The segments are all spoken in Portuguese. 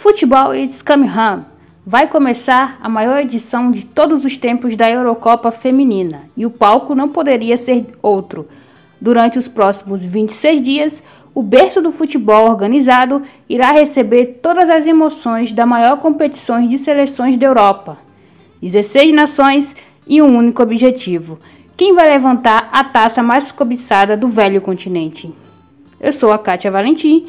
Futebol is coming home. Vai começar a maior edição de todos os tempos da Eurocopa Feminina e o palco não poderia ser outro. Durante os próximos 26 dias, o berço do futebol organizado irá receber todas as emoções da maior competição de seleções da Europa. 16 nações e um único objetivo: quem vai levantar a taça mais cobiçada do velho continente? Eu sou a Kátia Valentim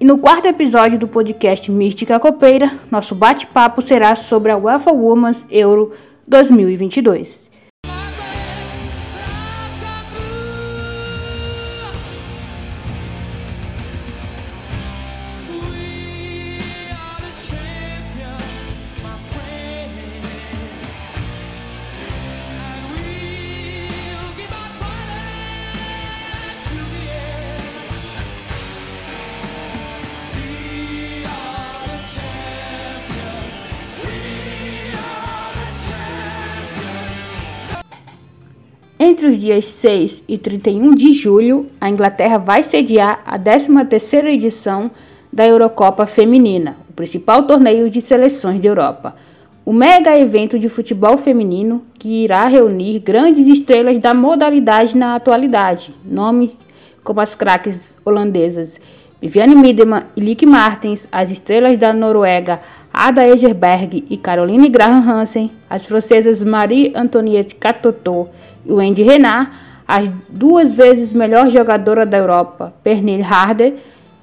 e no quarto episódio do podcast Mística Copeira, nosso bate-papo será sobre a UEFA Women's Euro 2022. Entre os dias 6 e 31 de julho, a Inglaterra vai sediar a 13ª edição da Eurocopa Feminina, o principal torneio de seleções da Europa. O mega evento de futebol feminino que irá reunir grandes estrelas da modalidade na atualidade, nomes como as craques holandesas Viviane Miedema e Lick Martens, as estrelas da Noruega Ada Egerberg e Caroline Graham Hansen, as francesas Marie-Antoinette Catotot e Wendy Renard, as duas vezes melhor jogadora da Europa, Pernille Harder,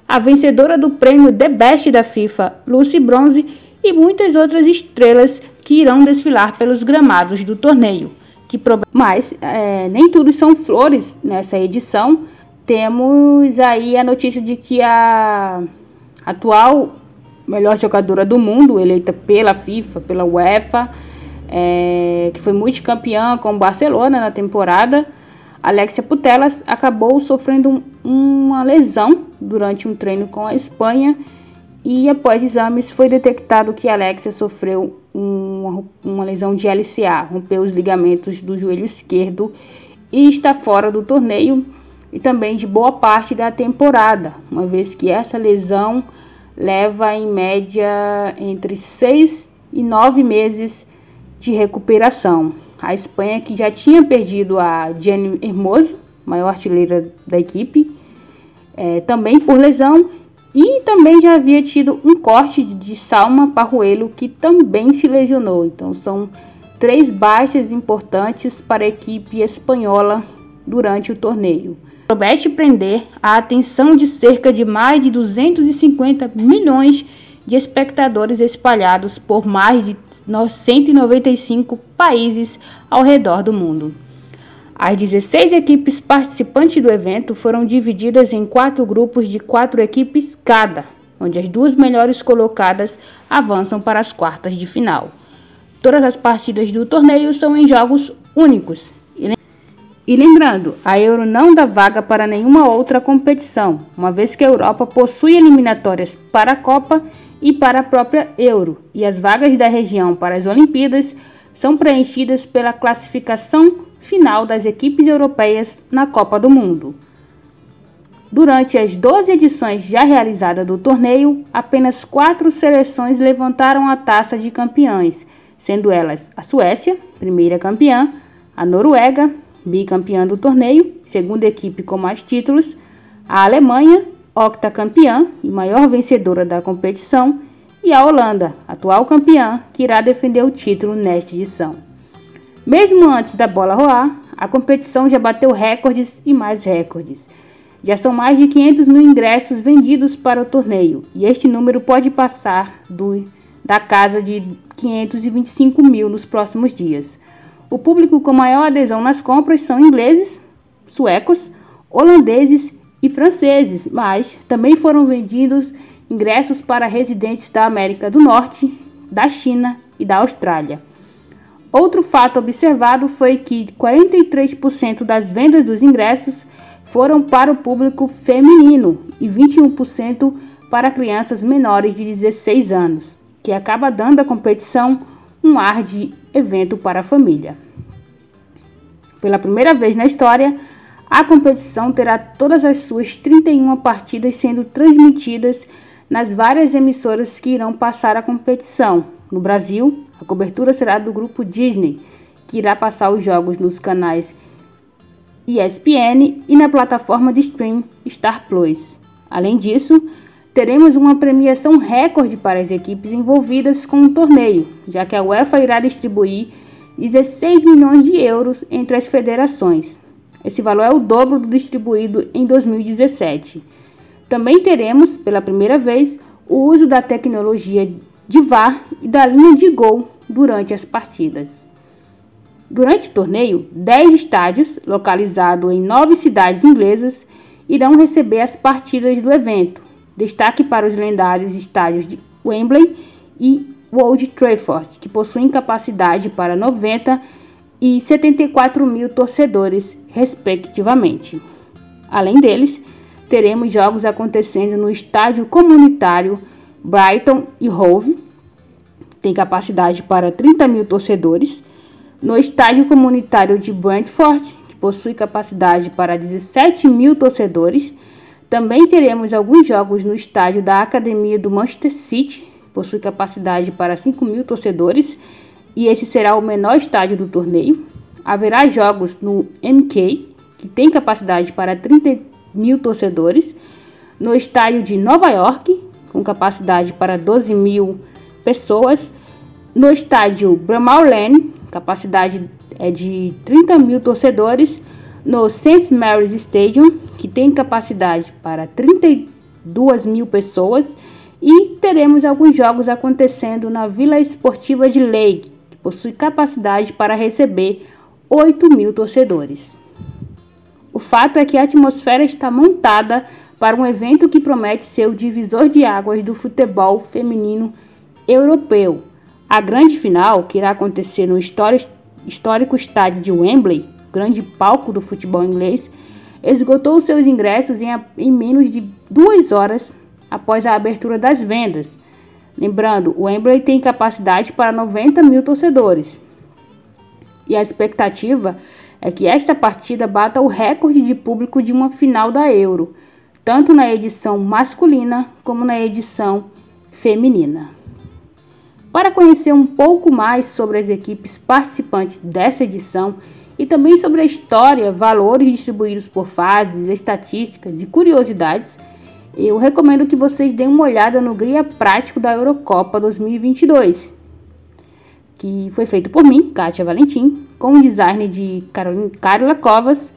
a vencedora do prêmio The Best da FIFA, Lucy Bronze, e muitas outras estrelas que irão desfilar pelos gramados do torneio. Que Mas é, nem tudo são flores nessa edição temos aí a notícia de que a atual melhor jogadora do mundo, eleita pela FIFA, pela UEFA, é, que foi multicampeã com o Barcelona na temporada, Alexia Putellas acabou sofrendo um, uma lesão durante um treino com a Espanha e após exames foi detectado que Alexia sofreu uma, uma lesão de LCA, rompeu os ligamentos do joelho esquerdo e está fora do torneio e também de boa parte da temporada, uma vez que essa lesão leva em média entre 6 e 9 meses de recuperação. A Espanha, que já tinha perdido a Jenny Hermoso, maior artilheira da equipe, é, também por lesão, e também já havia tido um corte de Salma Parruelo, que também se lesionou. Então, são três baixas importantes para a equipe espanhola durante o torneio promete prender a atenção de cerca de mais de 250 milhões de espectadores espalhados por mais de 195 países ao redor do mundo. As 16 equipes participantes do evento foram divididas em quatro grupos de quatro equipes cada, onde as duas melhores colocadas avançam para as quartas de final. Todas as partidas do torneio são em jogos únicos e lembrando, a Euro não dá vaga para nenhuma outra competição, uma vez que a Europa possui eliminatórias para a Copa e para a própria Euro, e as vagas da região para as Olimpíadas são preenchidas pela classificação final das equipes europeias na Copa do Mundo. Durante as 12 edições já realizadas do torneio, apenas quatro seleções levantaram a taça de campeãs, sendo elas a Suécia, primeira campeã, a Noruega, bicampeã do torneio, segunda equipe com mais títulos, a Alemanha, octacampeã e maior vencedora da competição, e a Holanda, atual campeã, que irá defender o título nesta edição. Mesmo antes da bola rolar, a competição já bateu recordes e mais recordes. Já são mais de 500 mil ingressos vendidos para o torneio, e este número pode passar do, da casa de 525 mil nos próximos dias. O público com maior adesão nas compras são ingleses, suecos, holandeses e franceses, mas também foram vendidos ingressos para residentes da América do Norte, da China e da Austrália. Outro fato observado foi que 43% das vendas dos ingressos foram para o público feminino e 21% para crianças menores de 16 anos, que acaba dando à competição um ar de evento para a família. Pela primeira vez na história, a competição terá todas as suas 31 partidas sendo transmitidas nas várias emissoras que irão passar a competição. No Brasil, a cobertura será do grupo Disney, que irá passar os jogos nos canais ESPN e na plataforma de stream Star Plus. Além disso, teremos uma premiação recorde para as equipes envolvidas com o torneio, já que a UEFA irá distribuir 16 milhões de euros entre as federações. Esse valor é o dobro do distribuído em 2017. Também teremos, pela primeira vez, o uso da tecnologia de VAR e da linha de gol durante as partidas. Durante o torneio, 10 estádios, localizados em nove cidades inglesas, irão receber as partidas do evento. Destaque para os lendários estádios de Wembley e Old Trafford, que possuem capacidade para 90 e 74 mil torcedores, respectivamente. Além deles, teremos jogos acontecendo no estádio comunitário Brighton e Hove, tem capacidade para 30 mil torcedores. No estádio comunitário de Brentford, que possui capacidade para 17 mil torcedores. Também teremos alguns jogos no estádio da Academia do Manchester City, possui capacidade para 5 mil torcedores, e esse será o menor estádio do torneio. Haverá jogos no MK, que tem capacidade para 30 mil torcedores, no estádio de Nova York, com capacidade para 12 mil pessoas, no estádio Bramall Lane, capacidade é de 30 mil torcedores, no St. Mary's Stadium, que tem capacidade para 32 mil pessoas, e teremos alguns jogos acontecendo na Vila Esportiva de Lake, que possui capacidade para receber 8 mil torcedores. O fato é que a atmosfera está montada para um evento que promete ser o divisor de águas do futebol feminino europeu. A grande final, que irá acontecer no histórico estádio de Wembley, grande palco do futebol inglês, esgotou seus ingressos em, em menos de duas horas após a abertura das vendas. Lembrando, o Wembley tem capacidade para 90 mil torcedores. E a expectativa é que esta partida bata o recorde de público de uma final da Euro, tanto na edição masculina como na edição feminina. Para conhecer um pouco mais sobre as equipes participantes dessa edição e também sobre a história, valores distribuídos por fases, estatísticas e curiosidades, eu recomendo que vocês deem uma olhada no guia prático da Eurocopa 2022, que foi feito por mim, Kátia Valentim, com o design de Carla Covas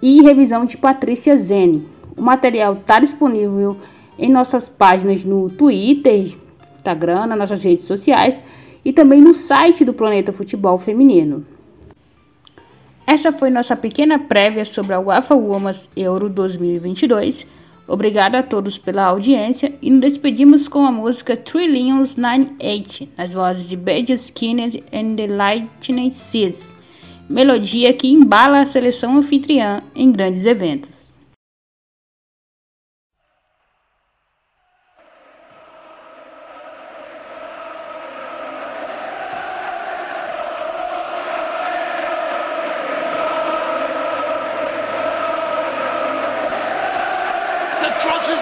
e revisão de Patrícia Zene. O material está disponível em nossas páginas no Twitter, Instagram, nas nossas redes sociais e também no site do Planeta Futebol Feminino. Essa foi nossa pequena prévia sobre a UEFA Women's Euro 2022. Obrigada a todos pela audiência e nos despedimos com a música Three Lions 98, nas vozes de Badger Skinner and the Lightning Seas, melodia que embala a seleção anfitriã em grandes eventos. crosses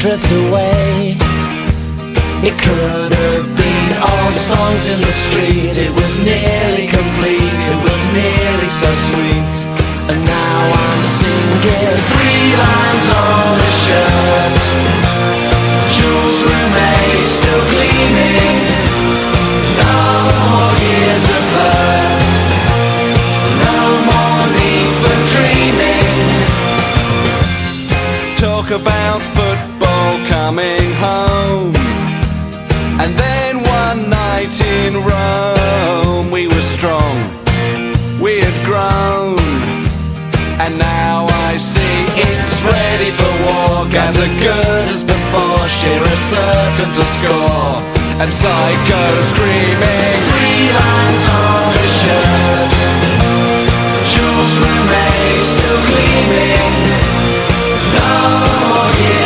drift away. It could have been all songs in the street. It was nearly complete. It was nearly so sweet. And now I'm singing three lines on a shirt. Jules remains still gleaming. about football coming home. And then one night in Rome, we were strong, we had grown. And now I see it's ready for war, as good as before, sheer certain to score. And Psycho screaming, three lines on the shirt. Jules remains still gleaming. No forget.